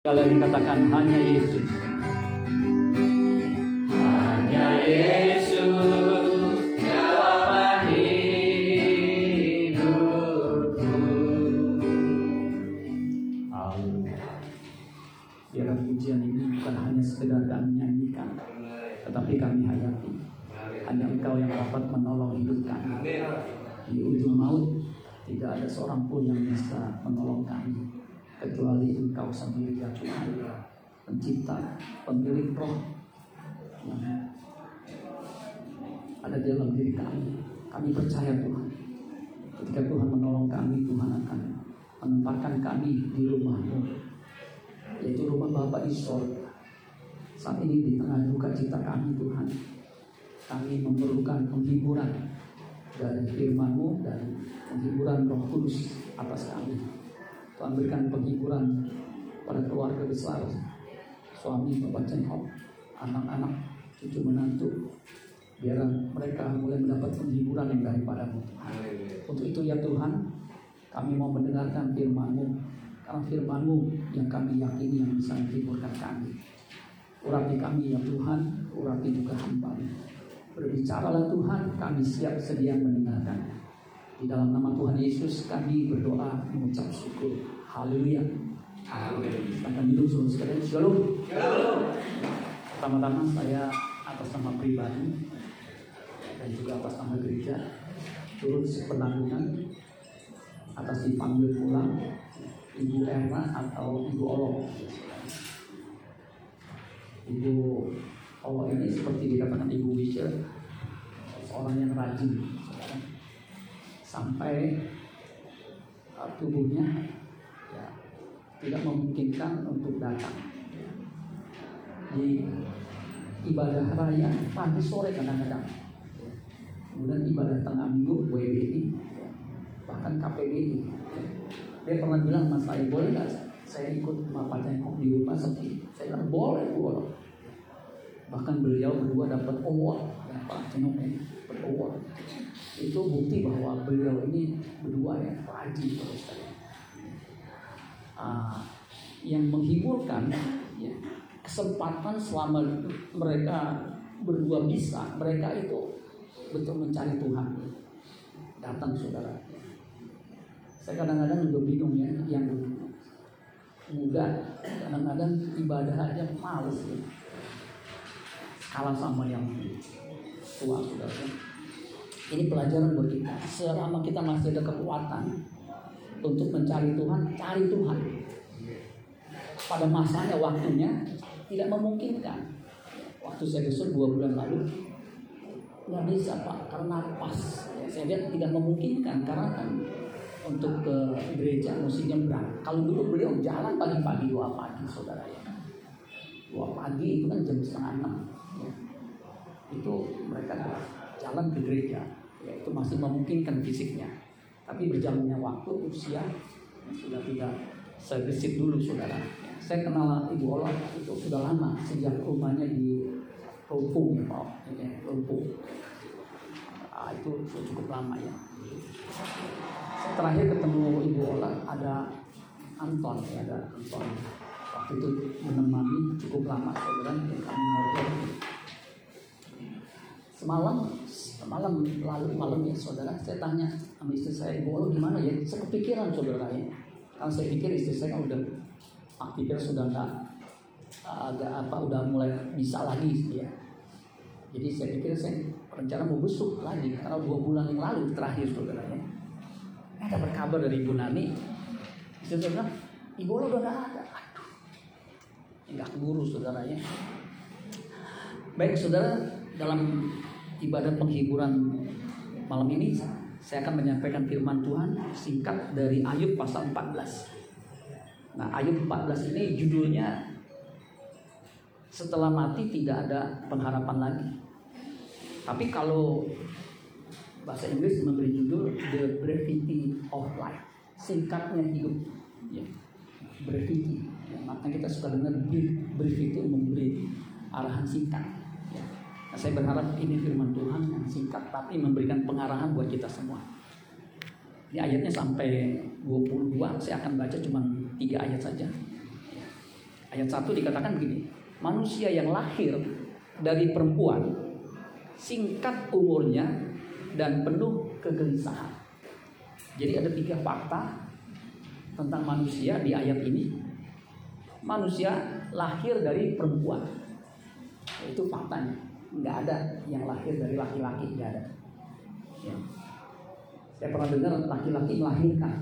Kalian katakan hanya Yesus. Hanya Yesus jawaban hidupku. Haleluya. Biarlah pujian ini bukan hanya sekedar kami nyanyikan, tetapi kami hayati. Hanya Engkau yang dapat menolong hidup kami. Di ujung maut, tidak ada seorang pun yang bisa menolong kami kecuali Engkau sendiri ya Tuhan pencipta pemilik roh. Yang ada dalam diri kami. Kami percaya Tuhan. Ketika Tuhan menolong kami Tuhan akan menempatkan kami di rumahmu yaitu rumah Bapa di sorga saat ini di tengah duka cita kami Tuhan kami memerlukan penghiburan dari firman-Mu dan penghiburan Roh Kudus atas kami. Tuhan berikan penghiburan pada keluarga besar suami bapak cengkok anak-anak cucu menantu biar mereka mulai mendapat penghiburan yang daripadamu. Untuk itu ya Tuhan kami mau mendengarkan firman-Mu. Karena firman-Mu yang kami yakini yang bisa menghiburkan kami. Urapi kami ya Tuhan urapi juga hamba berbicaralah Tuhan kami siap sedia mendengarkan di dalam nama Tuhan Yesus kami berdoa mengucap syukur. Haleluya. Amin. Akan hidup seluruh sekalian. Shalom. Pertama-tama saya atas nama pribadi dan juga atas nama gereja turut sepenanggungan atas dipanggil pulang Ibu Erna atau Ibu Olo. Ibu Olo ini seperti dikatakan Ibu Wisher, seorang yang rajin sampai uh, tubuhnya ya, tidak memungkinkan untuk datang. Di ibadah raya pagi sore kadang-kadang. Kemudian ibadah tengah minggu WBI bahkan KPBI dia pernah bilang mas saya boleh nggak saya ikut bapak tengok di rumah sepi? Saya bilang boleh boleh bahkan beliau berdua dapat award ya, Pak Cengok ini beraward itu bukti bahwa beliau ini berdua ya rajin terus uh, yang menghiburkan ya, kesempatan selama mereka berdua bisa mereka itu betul mencari Tuhan. Datang saudara. Saya kadang-kadang juga bingung ya yang muda kadang-kadang ibadah aja males ya. kalah sama yang tua saudara ini pelajaran buat kita. Selama kita masih ada kekuatan untuk mencari Tuhan, cari Tuhan. Pada masanya, waktunya tidak memungkinkan. Waktu saya besok dua bulan lalu, nggak bisa pak, karena pas. Ya, saya lihat tidak memungkinkan karena kan untuk ke gereja mesti nyebrang. Kalau dulu beliau jalan pagi-pagi dua pagi, saudara ya. Dua pagi itu kan jam setengah enam. Ya. Itu mereka jalan ke gereja ya itu masih memungkinkan fisiknya. Tapi berjalannya waktu usia sudah tidak segesit dulu saudara. Ya, saya kenal ibu Allah itu sudah lama sejak rumahnya di Lumpung ya Pak. Ya, Lumpung ah, itu cukup lama ya. Terakhir ketemu ibu Ola ada Anton ya ada Anton. Waktu itu menemani cukup lama saudara kami ngobrol. Semalam malam lalu malam ya saudara saya tanya sama istri saya ibu lo gimana ya? Saya kepikiran saudara ya. Kalau saya pikir istri saya kan udah aktifnya sudah nggak agak apa udah mulai bisa lagi ya. Jadi saya pikir saya rencana mau besuk lagi karena dua bulan yang lalu terakhir saudara ya. Ada berkabar dari ibu Nani. Istri saya bilang ibu lo udah nggak ada. Aduh nggak keburu saudara ya. Baik saudara dalam ibadah penghiburan malam ini saya akan menyampaikan firman Tuhan singkat dari Ayub pasal 14. Nah, Ayub 14 ini judulnya setelah mati tidak ada pengharapan lagi. Tapi kalau bahasa Inggris memberi judul The Brevity of Life, singkatnya hidup. Ya. Brevity. Ya, makanya kita suka dengar brief, brief itu memberi arahan singkat. Saya berharap ini firman Tuhan yang singkat tapi memberikan pengarahan buat kita semua. Ini ayatnya sampai 22, saya akan baca cuma tiga ayat saja. Ayat 1 dikatakan begini, manusia yang lahir dari perempuan singkat umurnya dan penuh kegelisahan. Jadi ada tiga fakta tentang manusia di ayat ini. Manusia lahir dari perempuan. Itu faktanya. Nggak ada yang lahir dari laki-laki, nggak ada. Ya. Saya pernah dengar laki-laki melahirkan.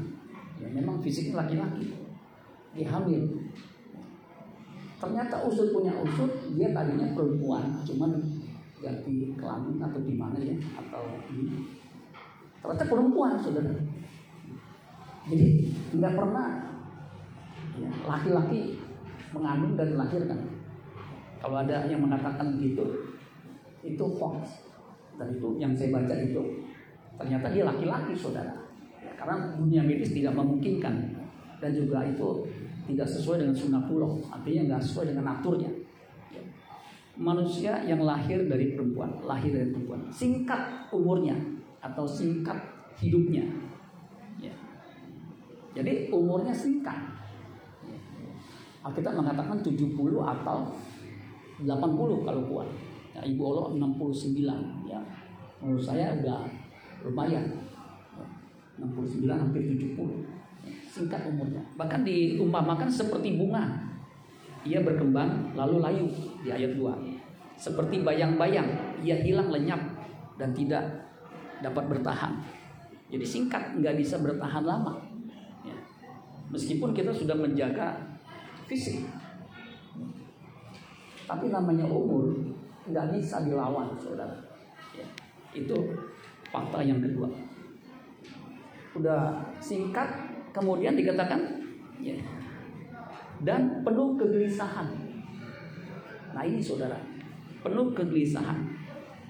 Ya, memang fisiknya laki-laki. Dia hamil. Ternyata usut punya usut, dia tadinya perempuan, cuman ganti kelamin atau di mana ya, atau ini. Ternyata perempuan, saudara. Jadi nggak pernah ya, laki-laki mengandung dan melahirkan. Kalau ada yang mengatakan begitu, itu hoax. Dan itu yang saya baca itu ternyata dia laki-laki saudara. Ya, karena dunia medis tidak memungkinkan dan juga itu tidak sesuai dengan sunatullah, artinya nggak sesuai dengan naturnya. Ya. Manusia yang lahir dari perempuan, lahir dari perempuan, singkat umurnya atau singkat hidupnya. Ya. Jadi umurnya singkat. Alkitab mengatakan 70 atau 80 kalau kuat. Ya, Ibu Allah 69 ya. Menurut saya udah lumayan. 69 hampir 70. Singkat umurnya. Bahkan diumpamakan seperti bunga. Ia berkembang lalu layu di ayat 2. Seperti bayang-bayang, ia hilang lenyap dan tidak dapat bertahan. Jadi singkat, nggak bisa bertahan lama. Ya. Meskipun kita sudah menjaga fisik, tapi namanya umur nggak bisa dilawan, saudara. Ya. Itu fakta yang kedua. Udah singkat, kemudian dikatakan ya, dan penuh kegelisahan. Nah ini saudara, penuh kegelisahan.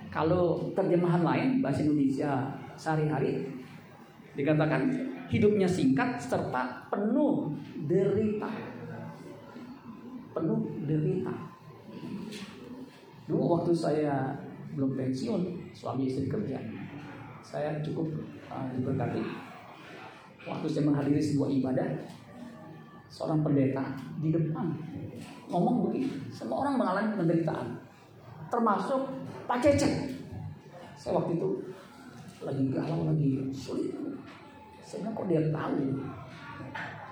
Kalau terjemahan lain bahasa Indonesia sehari-hari dikatakan hidupnya singkat serta penuh derita. Penuh derita. Dulu waktu saya belum pensiun, suami istri kerja, saya cukup uh, diberkati. Waktu saya menghadiri sebuah ibadah, seorang pendeta di depan ngomong begini, semua orang mengalami penderitaan, termasuk Pak Cecep. Saya waktu itu lagi galau, lagi sulit. Saya kok dia tahu.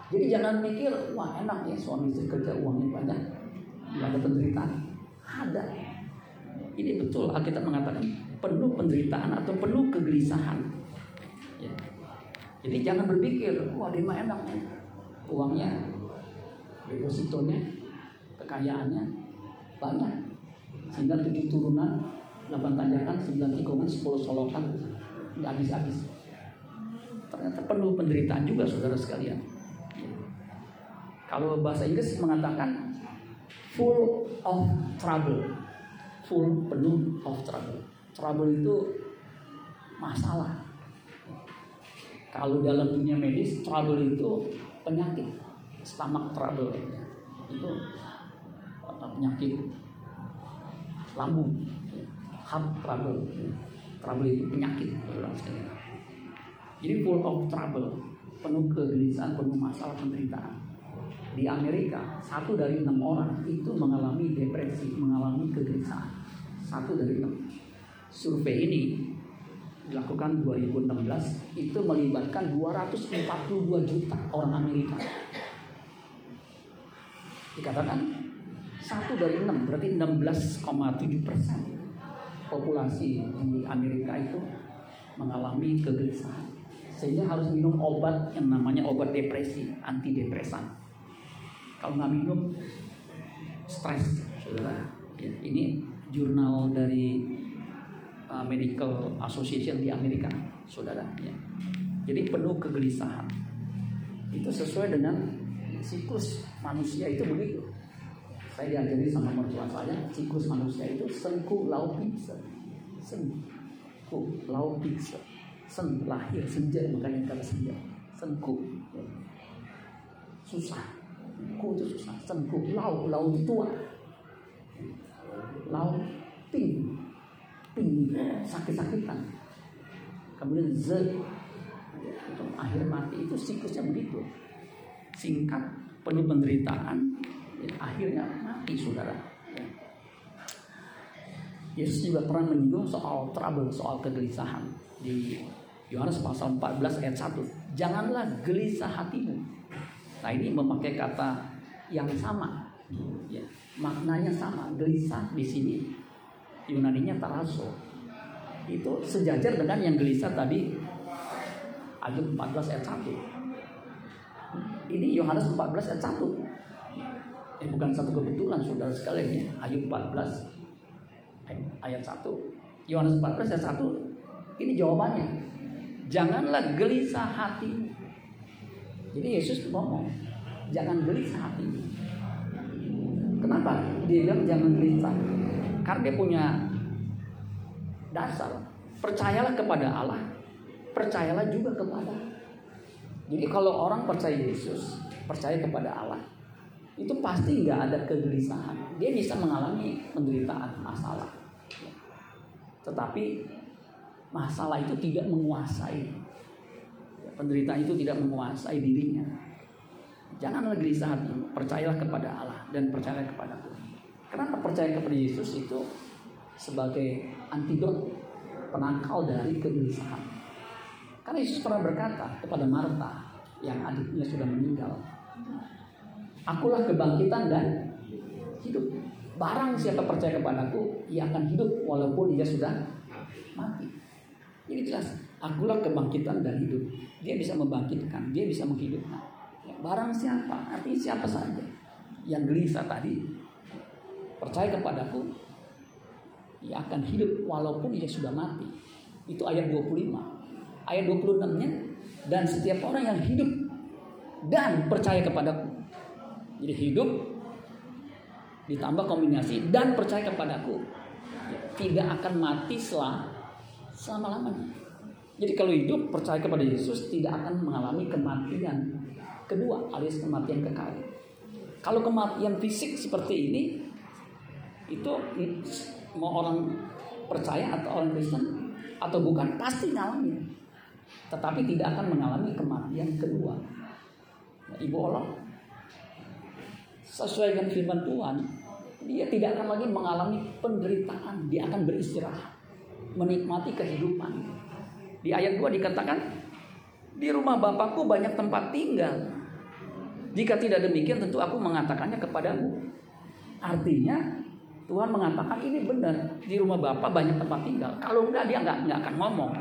Jadi jangan mikir, wah enak ya suami istri kerja uangnya banyak, nggak ada penderitaan. Ada. Ini betul Alkitab mengatakan penuh penderitaan atau penuh kegelisahan. Ya. Jadi jangan berpikir, wah dia mah enak ya. Uangnya, depositonya, kekayaannya banyak. Sehingga tujuh turunan, delapan tanjakan, sembilan tikungan, sepuluh solokan, nggak habis-habis. Ternyata penuh penderitaan juga saudara sekalian. Ya. Kalau bahasa Inggris mengatakan full of trouble, full penuh of trouble. Trouble itu masalah. Kalau dalam dunia medis, trouble itu penyakit, stomach trouble itu penyakit lambung, heart trouble, trouble itu penyakit. Jadi full of trouble, penuh kegelisahan, penuh masalah penderitaan. Di Amerika, satu dari enam orang itu mengalami depresi, mengalami kegelisahan. Satu dari enam. Survei ini dilakukan 2016 itu melibatkan 242 juta orang Amerika. Dikatakan satu dari enam berarti 16,7 persen populasi di Amerika itu mengalami kegelisahan sehingga harus minum obat yang namanya obat depresi antidepresan kalau nggak minum stres. Saudara ya, ini jurnal dari uh, Medical Association di Amerika saudara ya. jadi penuh kegelisahan. Itu sesuai dengan siklus manusia itu begitu. Saya diajari sama mertua saya siklus manusia itu sengku lau pizza sengku lau pizza sen lahir senja makanya kata senja. Sengku susah ku itu susah sengku lau lau itu tua lau ping ping sakit-sakitan kemudian z akhir mati itu siklusnya begitu singkat penuh penderitaan ya, akhir mati saudara. Yesus juga pernah menyinggung soal trouble, soal kegelisahan di Yohanes pasal 14 ayat 1. Janganlah gelisah hatimu. Nah ini memakai kata yang sama, ya, maknanya sama. Gelisah di sini Yunaninya taraso. Itu sejajar dengan yang gelisah tadi Ayat 14 ayat 1. Ini Yohanes 14 ayat 1. Eh bukan satu kebetulan saudara sekalian ya. Ayat 14 ayat 1. Yohanes 14 ayat 1. Ini jawabannya. Janganlah gelisah hati. Jadi Yesus ngomong, jangan gelisah hati. Kenapa? Dia bilang jangan gelisah. Karena dia punya dasar. Percayalah kepada Allah. Percayalah juga kepada. Jadi kalau orang percaya Yesus, percaya kepada Allah, itu pasti nggak ada kegelisahan. Dia bisa mengalami penderitaan, masalah. Tetapi masalah itu tidak menguasai. Penderitaan itu tidak menguasai dirinya. Janganlah gelisah hati, percayalah kepada Allah dan percayalah kepada Tuhan. Kenapa percaya kepada Yesus itu sebagai antidot penangkal dari kegelisahan? Karena Yesus pernah berkata kepada Marta yang adiknya sudah meninggal, Akulah kebangkitan dan hidup. Barang siapa percaya kepadaku, ia akan hidup walaupun dia sudah mati. Jadi jelas, akulah kebangkitan dan hidup. Dia bisa membangkitkan, dia bisa menghidupkan. Ya, barang siapa, artinya siapa saja yang gelisah tadi, percaya kepadaku, ia akan hidup walaupun ia sudah mati. Itu ayat 25. Ayat 26-nya, dan setiap orang yang hidup dan percaya kepadaku. Jadi hidup ditambah kombinasi dan percaya kepadaku tidak akan mati setelah selama lamanya. Jadi kalau hidup percaya kepada Yesus tidak akan mengalami kematian kedua alias kematian kekal. Kalau kematian fisik seperti ini itu mau orang percaya atau orang Kristen atau bukan pasti ngalami. Tetapi tidak akan mengalami kematian kedua. Ya, Ibu Allah sesuai dengan firman Tuhan, dia tidak akan lagi mengalami penderitaan, dia akan beristirahat, menikmati kehidupan. Di ayat 2 dikatakan, di rumah Bapakku banyak tempat tinggal. Jika tidak demikian tentu aku mengatakannya kepadamu. Artinya Tuhan mengatakan ini benar di rumah Bapak banyak tempat tinggal. Kalau enggak dia enggak, enggak akan ngomong.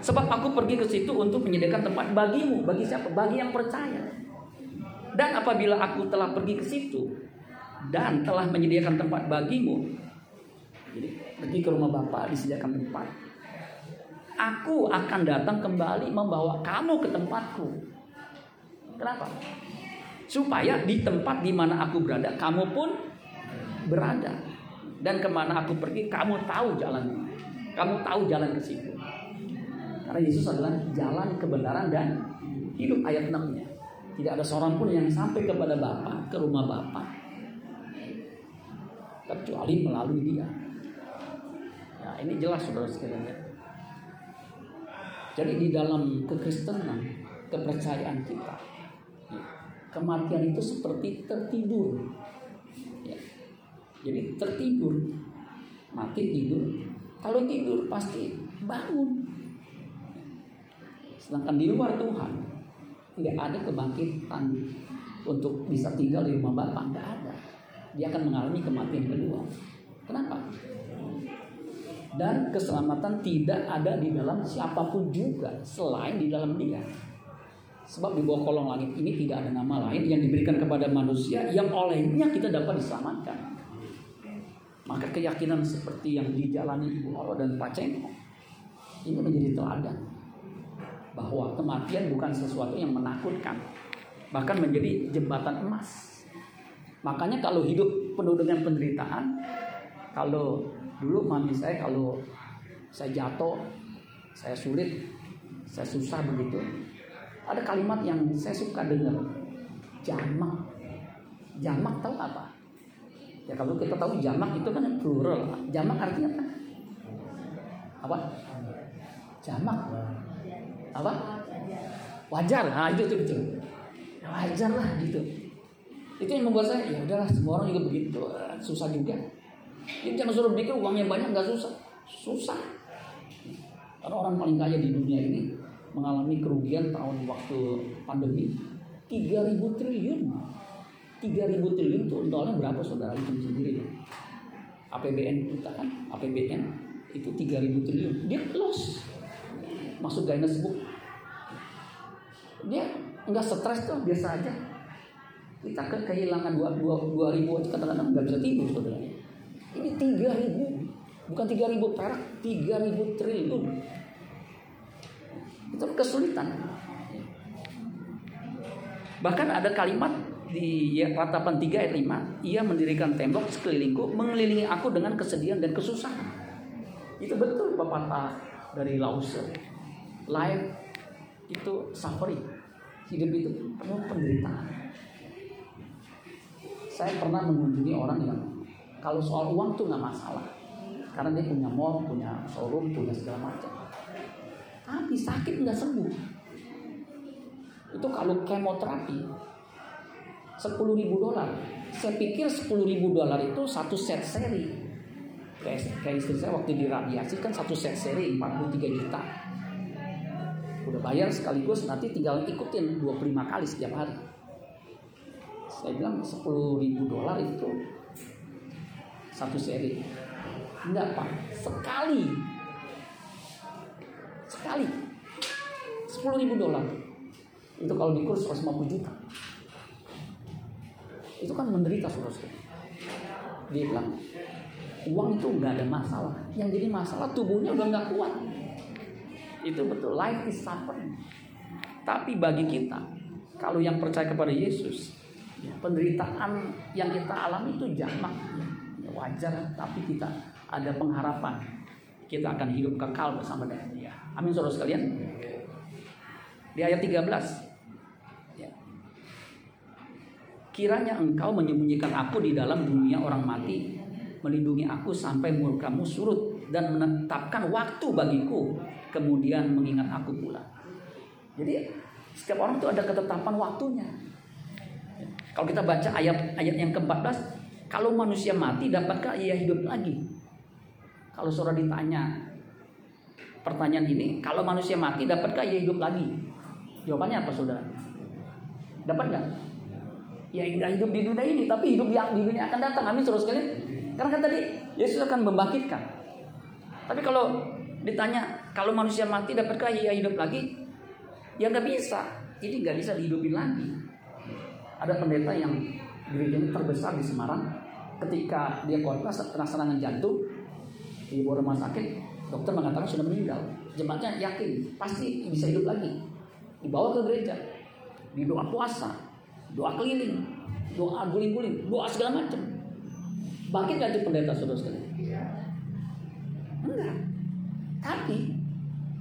Sebab aku pergi ke situ untuk menyediakan tempat bagimu. Bagi siapa? Bagi yang percaya. Dan apabila aku telah pergi ke situ dan telah menyediakan tempat bagimu, jadi pergi ke rumah Bapak disediakan tempat. Aku akan datang kembali membawa kamu ke tempatku. Kenapa? Supaya di tempat di mana aku berada, kamu pun berada. Dan ke mana aku pergi, kamu tahu jalannya. Kamu tahu jalan ke situ. Karena Yesus adalah jalan kebenaran dan hidup ayat 6-nya. Tidak ada seorang pun yang sampai kepada Bapa, ke rumah Bapa. Kecuali melalui dia. Ya, ini jelas saudara sekalian. Jadi di dalam kekristenan, kepercayaan kita, kematian itu seperti tertidur. Ya. Jadi tertidur, mati tidur. Kalau tidur pasti bangun. Sedangkan di luar Tuhan, tidak ada kebangkitan untuk bisa tinggal di rumah Bapak, nggak ada. Dia akan mengalami kematian kedua. Kenapa? Dan keselamatan tidak ada di dalam siapa pun juga selain di dalam dia. Sebab di bawah kolong langit ini tidak ada nama lain yang diberikan kepada manusia yang olehnya kita dapat diselamatkan. Maka keyakinan seperti yang dijalani Ibu Allah dan Pak Cengko ini menjadi teladan bahwa kematian bukan sesuatu yang menakutkan, bahkan menjadi jembatan emas. Makanya kalau hidup penuh dengan penderitaan, kalau dulu mami saya kalau saya jatuh, saya sulit, saya susah begitu, ada kalimat yang saya suka dengar, jamak. Jamak tahu apa? Ya kalau kita tahu jamak itu kan plural. Jamak artinya apa? Apa? Jamak apa wajar nah itu itu itu wajar lah gitu Itu yang membuat saya, ya udahlah semua orang juga begitu, susah juga. Jadi jangan suruh pikir uangnya banyak nggak susah, susah. Karena orang paling kaya di dunia ini mengalami kerugian tahun waktu pandemi 3000 triliun. 3000 triliun itu dolarnya berapa saudara itu sendiri ya? APBN kita kan, APBN itu 3000 triliun. Dia loss. Masuk Guinness Book. Dia nggak stres tuh, biasa aja. Kita ke kehilangan dua, dua, kadang-kadang nggak bisa tidur saudara. Ini tiga ribu, bukan tiga ribu perak, tiga ribu triliun. Itu kesulitan. Bahkan ada kalimat di ratapan 3 ayat 5, ia mendirikan tembok sekelilingku, mengelilingi aku dengan kesedihan dan kesusahan. Itu betul pepatah dari Lause. Life itu suffering. Hidup itu penuh penderitaan. Saya pernah mengunjungi orang yang kalau soal uang tuh nggak masalah. Karena dia punya mall, punya showroom, punya segala macam. Tapi sakit nggak sembuh. Itu kalau kemoterapi 10 ribu dolar. Saya pikir 10 ribu dolar itu satu set seri. Kayak, istri saya waktu diradiasi kan satu set seri 43 juta. Udah bayar sekaligus nanti tinggal ikutin 25 kali setiap hari. Saya bilang 10 ribu dolar itu satu seri. Enggak pak, sekali. Sekali. 10 ribu dolar. Itu kalau dikurs 150 juta itu kan menderita saudara dia bilang uang itu nggak ada masalah yang jadi masalah tubuhnya udah nggak kuat itu betul life is suffering tapi bagi kita kalau yang percaya kepada Yesus penderitaan yang kita alami itu jamak ya, wajar tapi kita ada pengharapan. Kita akan hidup kekal bersama dengan dia. Amin saudara sekalian. Di ayat 13 Kiranya engkau menyembunyikan aku di dalam dunia orang mati, melindungi aku sampai murkamu surut dan menetapkan waktu bagiku, kemudian mengingat aku pula. Jadi setiap orang itu ada ketetapan waktunya. Kalau kita baca ayat-ayat yang ke-14, kalau manusia mati dapatkah ia hidup lagi? Kalau saudara ditanya pertanyaan ini, kalau manusia mati dapatkah ia hidup lagi? Jawabannya apa saudara? Dapat nggak? ya tidak hidup di dunia ini tapi hidup yang di dunia akan datang amin terus sekali karena kan tadi Yesus akan membangkitkan tapi kalau ditanya kalau manusia mati dapatkah ia hidup lagi ya nggak bisa ini nggak bisa dihidupin lagi ada pendeta yang gerejanya terbesar di Semarang ketika dia khotbah kena serangan jantung di rumah sakit dokter mengatakan sudah meninggal jemaatnya yakin pasti bisa hidup lagi dibawa ke gereja di doa puasa doa keliling, doa guling-guling, doa segala macam. Bangkit gak pendeta saudara sekalian? Enggak. Tapi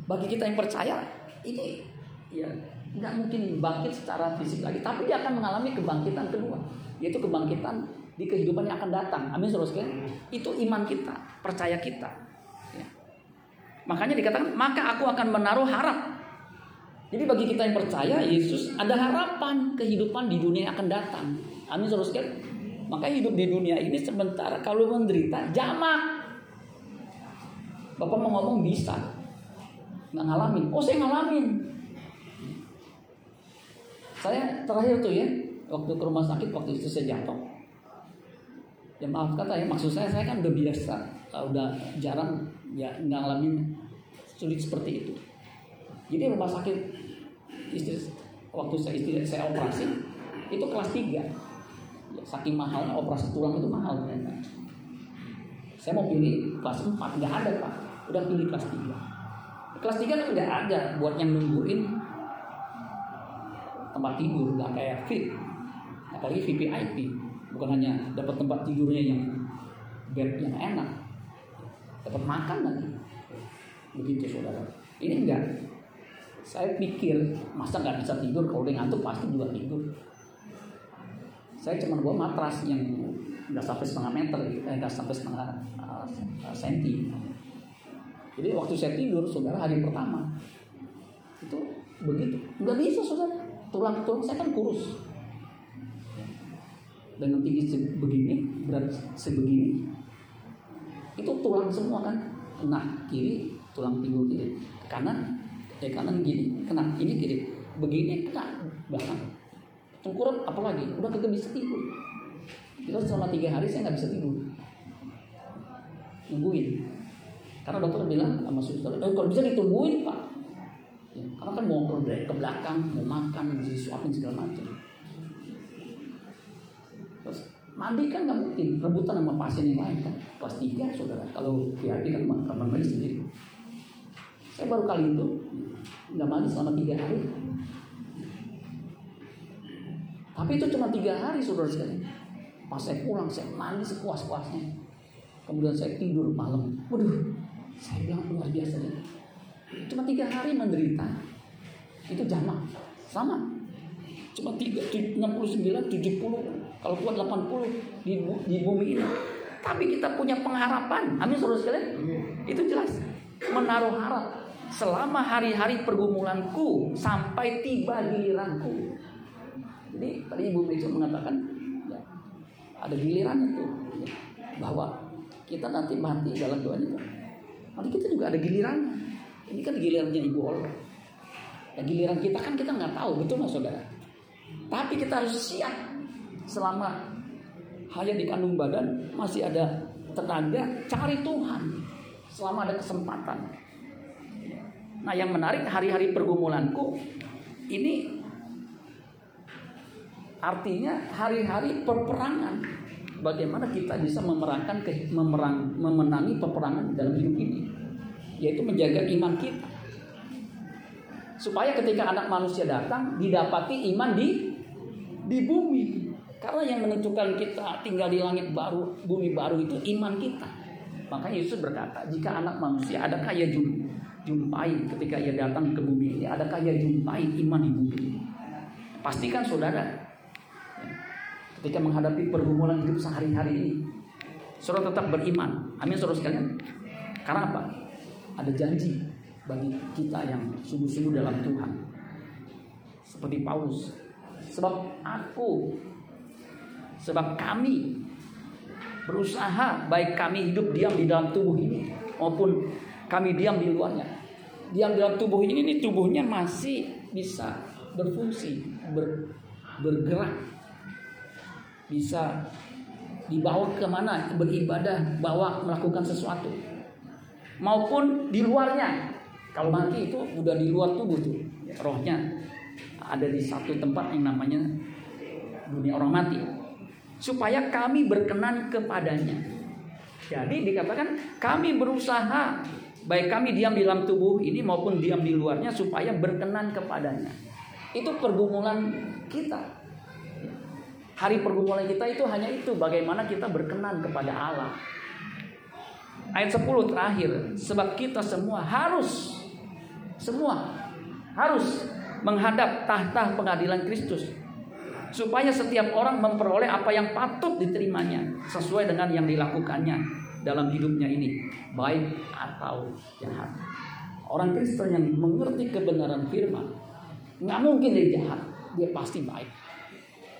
bagi kita yang percaya ini ya nggak mungkin bangkit secara fisik lagi, tapi dia akan mengalami kebangkitan kedua, yaitu kebangkitan di kehidupan yang akan datang. Amin saudara sekalian. Itu iman kita, percaya kita. Ya. Makanya dikatakan maka aku akan menaruh harap jadi bagi kita yang percaya Yesus ada harapan kehidupan di dunia yang akan datang. Amin saudara sekalian. Maka hidup di dunia ini sementara kalau menderita jamak. Bapak mau ngomong bisa. Nggak ngalamin. Oh saya ngalamin. Saya terakhir tuh ya. Waktu ke rumah sakit waktu itu saya jatuh. Ya maaf kata ya maksud saya saya kan udah biasa. Udah jarang ya nggak ngalamin sulit seperti itu. Jadi rumah sakit istri waktu saya istri saya operasi itu kelas 3 ya, saking mahalnya operasi tulang itu mahal ternyata. Saya mau pilih kelas 4 nggak ada pak. Udah pilih kelas 3 kelas 3 kan nggak ada buat yang nungguin tempat tidur nggak kayak fit apalagi VVIP bukan hanya dapat tempat tidurnya yang bed yang enak dapat makan lagi. Begitu saudara. Ini enggak. Saya pikir masa nggak bisa tidur? Kalau udah ngantuk pasti juga tidur. Saya cuma bawa matras yang nggak sampai setengah meter eh, nggak sampai setengah uh, senti. Jadi waktu saya tidur saudara hari pertama itu begitu. Nggak bisa saudara. Tulang tulang saya kan kurus dengan tinggi sebegini, berat sebegini, itu tulang semua kan, kena kiri, tulang pinggul kiri, kanan, eh kanan gini, kena ini kiri, begini kena belakang, tengkurap apalagi, udah kagak bisa tidur. Itu selama tiga hari saya nggak bisa tidur, nungguin. Karena dokter bilang sama suster, eh, kalau bisa ditungguin pak, ya, karena kan mau ke belakang, mau makan, disuapin segala macam. Mandi kan nggak mungkin rebutan sama pasien yang lain kan. Kelas tiga saudara. Kalau VIP kan kamar mandi sendiri. Saya baru kali itu nggak mandi selama tiga hari. Tapi itu cuma tiga hari saudara sekalian. Pas saya pulang saya mandi sepuas-puasnya. Kemudian saya tidur malam. Waduh, saya bilang luar biasa deh. Cuma tiga hari menderita. Itu jamak. Sama. Cuma tiga, 69, 70 kalau kuat 80 di, di bumi ini. Tapi kita punya pengharapan. Amin saudara sekalian. Itu jelas. Menaruh harap. Selama hari-hari pergumulanku sampai tiba giliranku. Jadi tadi Ibu Mejo mengatakan ya, ada gilirannya tuh ya, bahwa kita nanti mati dalam doanya. Nanti kita juga ada gilirannya. Ini kan gilirannya Ibu Allah. Ya, giliran kita kan kita nggak tahu betul nggak saudara. Tapi kita harus siap selama hanya di kandung badan masih ada tenaga cari Tuhan selama ada kesempatan. Nah yang menarik hari-hari pergumulanku ini artinya hari-hari peperangan. Bagaimana kita bisa memerangkan memerang, memenangi peperangan dalam hidup ini, yaitu menjaga iman kita. Supaya ketika anak manusia datang didapati iman di di bumi. Karena yang menentukan kita tinggal di langit baru, bumi baru itu iman kita. Makanya Yesus berkata, jika anak manusia adakah ia jumpai ketika ia datang ke bumi ini, adakah ia jumpai iman di bumi ini? Pastikan saudara, ketika menghadapi pergumulan hidup sehari-hari ini, saudara tetap beriman. Amin saudara sekalian. Karena apa? Ada janji bagi kita yang sungguh-sungguh dalam Tuhan. Seperti Paulus. Sebab aku Sebab kami berusaha baik kami hidup diam di dalam tubuh ini maupun kami diam di luarnya. Diam di dalam tubuh ini, ini tubuhnya masih bisa berfungsi, ber, bergerak, bisa dibawa ke mana beribadah, bawa melakukan sesuatu, maupun di luarnya. Kalau mati itu udah di luar tubuh tuh, rohnya ada di satu tempat yang namanya dunia orang mati supaya kami berkenan kepadanya. Jadi dikatakan kami berusaha baik kami diam di dalam tubuh ini maupun diam di luarnya supaya berkenan kepadanya. Itu pergumulan kita. Hari pergumulan kita itu hanya itu bagaimana kita berkenan kepada Allah. Ayat 10 terakhir, sebab kita semua harus semua harus menghadap tahta pengadilan Kristus supaya setiap orang memperoleh apa yang patut diterimanya sesuai dengan yang dilakukannya dalam hidupnya ini, baik atau jahat. Orang Kristen yang mengerti kebenaran firman, nggak mungkin dia jahat, dia pasti baik.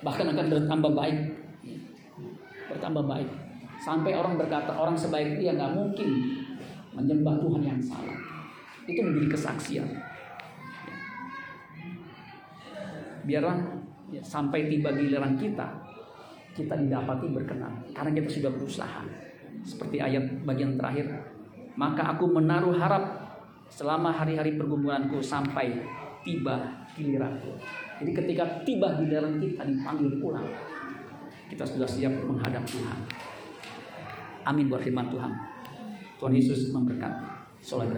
Bahkan akan bertambah baik, bertambah baik. Sampai orang berkata orang sebaik dia nggak mungkin menyembah Tuhan yang salah. Itu menjadi kesaksian. Biarlah ya, sampai tiba giliran kita kita didapati berkenan. Karena kita sudah berusaha. Seperti ayat bagian terakhir maka aku menaruh harap selama hari-hari pergumulanku sampai tiba giliranku. Jadi ketika tiba giliran kita dipanggil pulang kita sudah siap menghadap Tuhan. Amin buat firman Tuhan. Tuhan Yesus memberkati. Soal